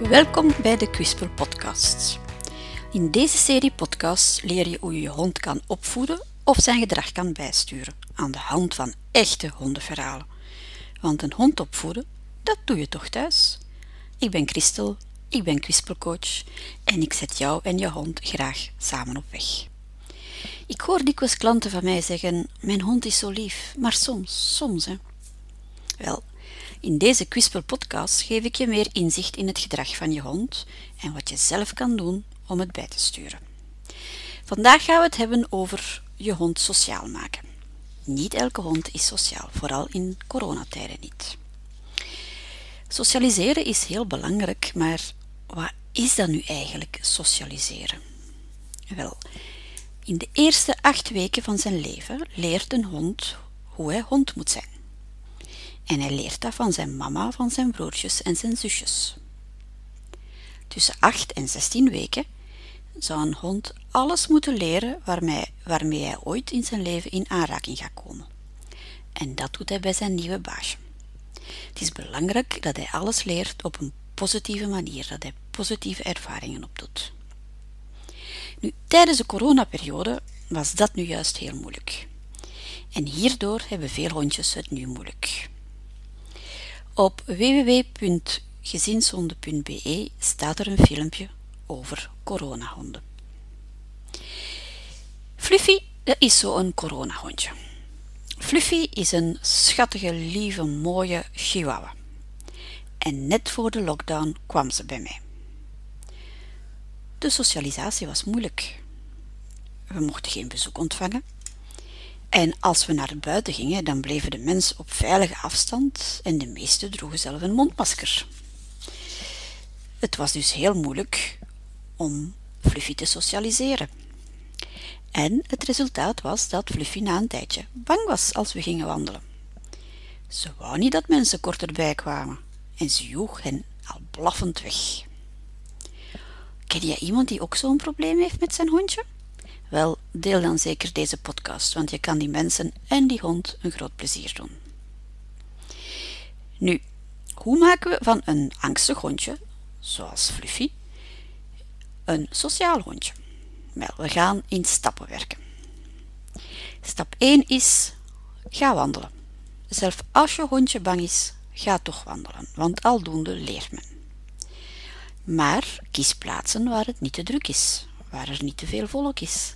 Welkom bij de Quispel Podcasts. In deze serie podcasts leer je hoe je je hond kan opvoeden of zijn gedrag kan bijsturen aan de hand van echte hondenverhalen. Want een hond opvoeden, dat doe je toch thuis? Ik ben Christel, ik ben Quispelcoach en ik zet jou en je hond graag samen op weg. Ik hoor dikwijls klanten van mij zeggen: Mijn hond is zo lief, maar soms, soms hè. Wel, in deze Quispel podcast geef ik je meer inzicht in het gedrag van je hond en wat je zelf kan doen om het bij te sturen. Vandaag gaan we het hebben over je hond sociaal maken. Niet elke hond is sociaal, vooral in coronatijden niet. Socialiseren is heel belangrijk, maar wat is dat nu eigenlijk, socialiseren? Wel, in de eerste acht weken van zijn leven leert een hond hoe hij hond moet zijn. En hij leert dat van zijn mama, van zijn broertjes en zijn zusjes. Tussen 8 en 16 weken zou een hond alles moeten leren waarmee, waarmee hij ooit in zijn leven in aanraking gaat komen. En dat doet hij bij zijn nieuwe baasje. Het is belangrijk dat hij alles leert op een positieve manier, dat hij positieve ervaringen opdoet. Nu, tijdens de coronaperiode was dat nu juist heel moeilijk. En hierdoor hebben veel hondjes het nu moeilijk. Op www.gezinshonden.be staat er een filmpje over coronahonden. Fluffy is zo'n coronahondje. Fluffy is een schattige, lieve, mooie chihuahua. En net voor de lockdown kwam ze bij mij. De socialisatie was moeilijk. We mochten geen bezoek ontvangen en als we naar buiten gingen, dan bleven de mensen op veilige afstand en de meesten droegen zelf een mondmasker. Het was dus heel moeilijk om Fluffy te socialiseren. En het resultaat was dat Fluffy na een tijdje bang was als we gingen wandelen. Ze wou niet dat mensen korterbij kwamen en ze joeg hen al blaffend weg. Ken jij iemand die ook zo'n probleem heeft met zijn hondje? Wel, deel dan zeker deze podcast, want je kan die mensen en die hond een groot plezier doen. Nu, hoe maken we van een angstig hondje, zoals Fluffy, een sociaal hondje? Wel, we gaan in stappen werken. Stap 1 is, ga wandelen. Zelf als je hondje bang is, ga toch wandelen, want aldoende leert men. Maar kies plaatsen waar het niet te druk is, waar er niet te veel volk is.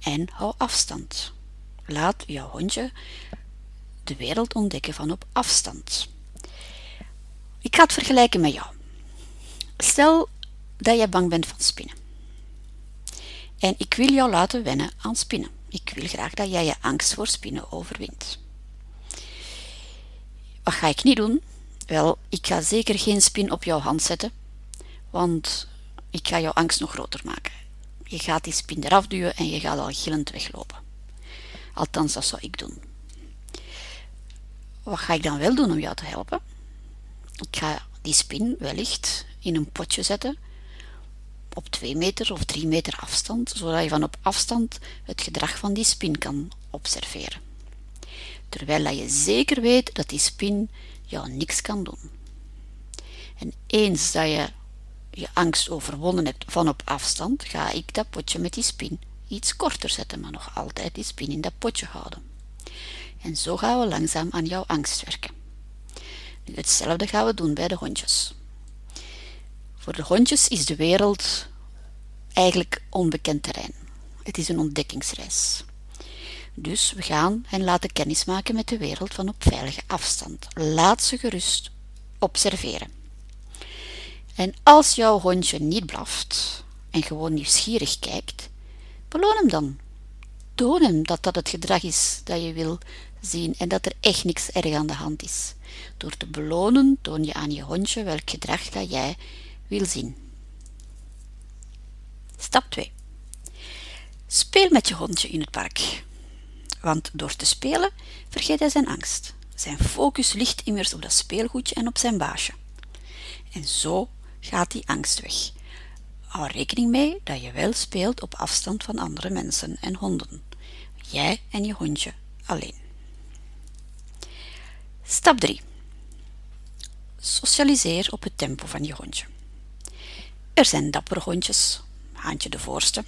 En hou afstand. Laat jouw hondje de wereld ontdekken van op afstand. Ik ga het vergelijken met jou. Stel dat je bang bent van spinnen. En ik wil jou laten wennen aan spinnen. Ik wil graag dat jij je angst voor spinnen overwint. Wat ga ik niet doen? Wel, ik ga zeker geen spin op jouw hand zetten, want ik ga jouw angst nog groter maken. Je gaat die spin eraf duwen en je gaat al gillend weglopen. Althans, dat zou ik doen. Wat ga ik dan wel doen om jou te helpen? Ik ga die spin wellicht in een potje zetten op 2 meter of 3 meter afstand, zodat je van op afstand het gedrag van die spin kan observeren. Terwijl je zeker weet dat die spin jou niks kan doen. En eens dat je je angst overwonnen hebt van op afstand, ga ik dat potje met die spin iets korter zetten, maar nog altijd die spin in dat potje houden. En zo gaan we langzaam aan jouw angst werken. Hetzelfde gaan we doen bij de hondjes. Voor de hondjes is de wereld eigenlijk onbekend terrein. Het is een ontdekkingsreis. Dus we gaan hen laten kennismaken met de wereld van op veilige afstand. Laat ze gerust observeren. En als jouw hondje niet blaft en gewoon nieuwsgierig kijkt, beloon hem dan. Toon hem dat dat het gedrag is dat je wil zien en dat er echt niks erg aan de hand is. Door te belonen toon je aan je hondje welk gedrag dat jij wil zien. Stap 2. Speel met je hondje in het park. Want door te spelen vergeet hij zijn angst. Zijn focus ligt immers op dat speelgoedje en op zijn baasje. En zo gaat die angst weg. Hou rekening mee dat je wel speelt op afstand van andere mensen en honden. Jij en je hondje alleen. Stap 3. socialiseer op het tempo van je hondje. Er zijn dappere hondjes, Haantje de voorste,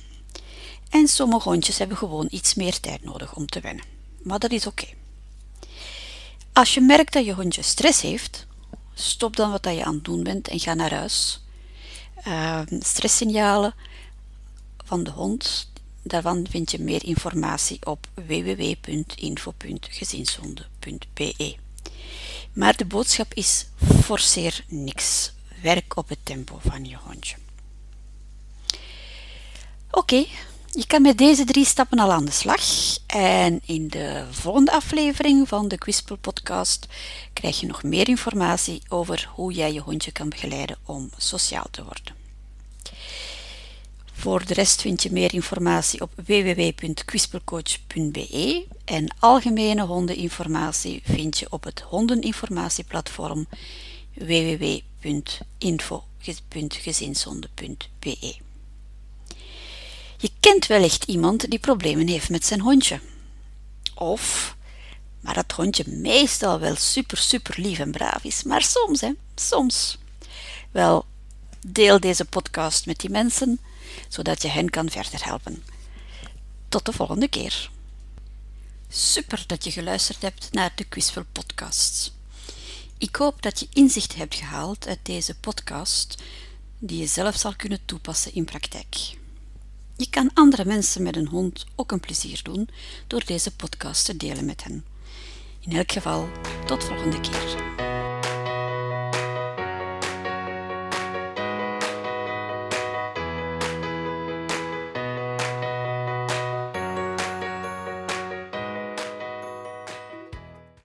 en sommige hondjes hebben gewoon iets meer tijd nodig om te wennen. Maar dat is oké. Als je merkt dat je hondje stress heeft, stop dan wat je aan het doen bent en ga naar huis. Uh, stresssignalen van de hond, daarvan vind je meer informatie op www.info.gezinshonden.be. Maar de boodschap is: forceer niks. Werk op het tempo van je hondje. Oké, je kan met deze drie stappen al aan de slag. En in de volgende aflevering van de Quispel podcast krijg je nog meer informatie over hoe jij je hondje kan begeleiden om sociaal te worden. Voor de rest vind je meer informatie op www.quispelcoach.be en algemene hondeninformatie vind je op het hondeninformatieplatform www.info.gezinshonden.be. Je kent wellicht iemand die problemen heeft met zijn hondje. Of, maar dat hondje meestal wel super, super lief en braaf is, maar soms, hè, soms. Wel, deel deze podcast met die mensen, zodat je hen kan verder helpen. Tot de volgende keer. Super dat je geluisterd hebt naar de Quizvol podcasts. Ik hoop dat je inzicht hebt gehaald uit deze podcast die je zelf zal kunnen toepassen in praktijk. Je kan andere mensen met een hond ook een plezier doen door deze podcast te delen met hen. In elk geval, tot volgende keer.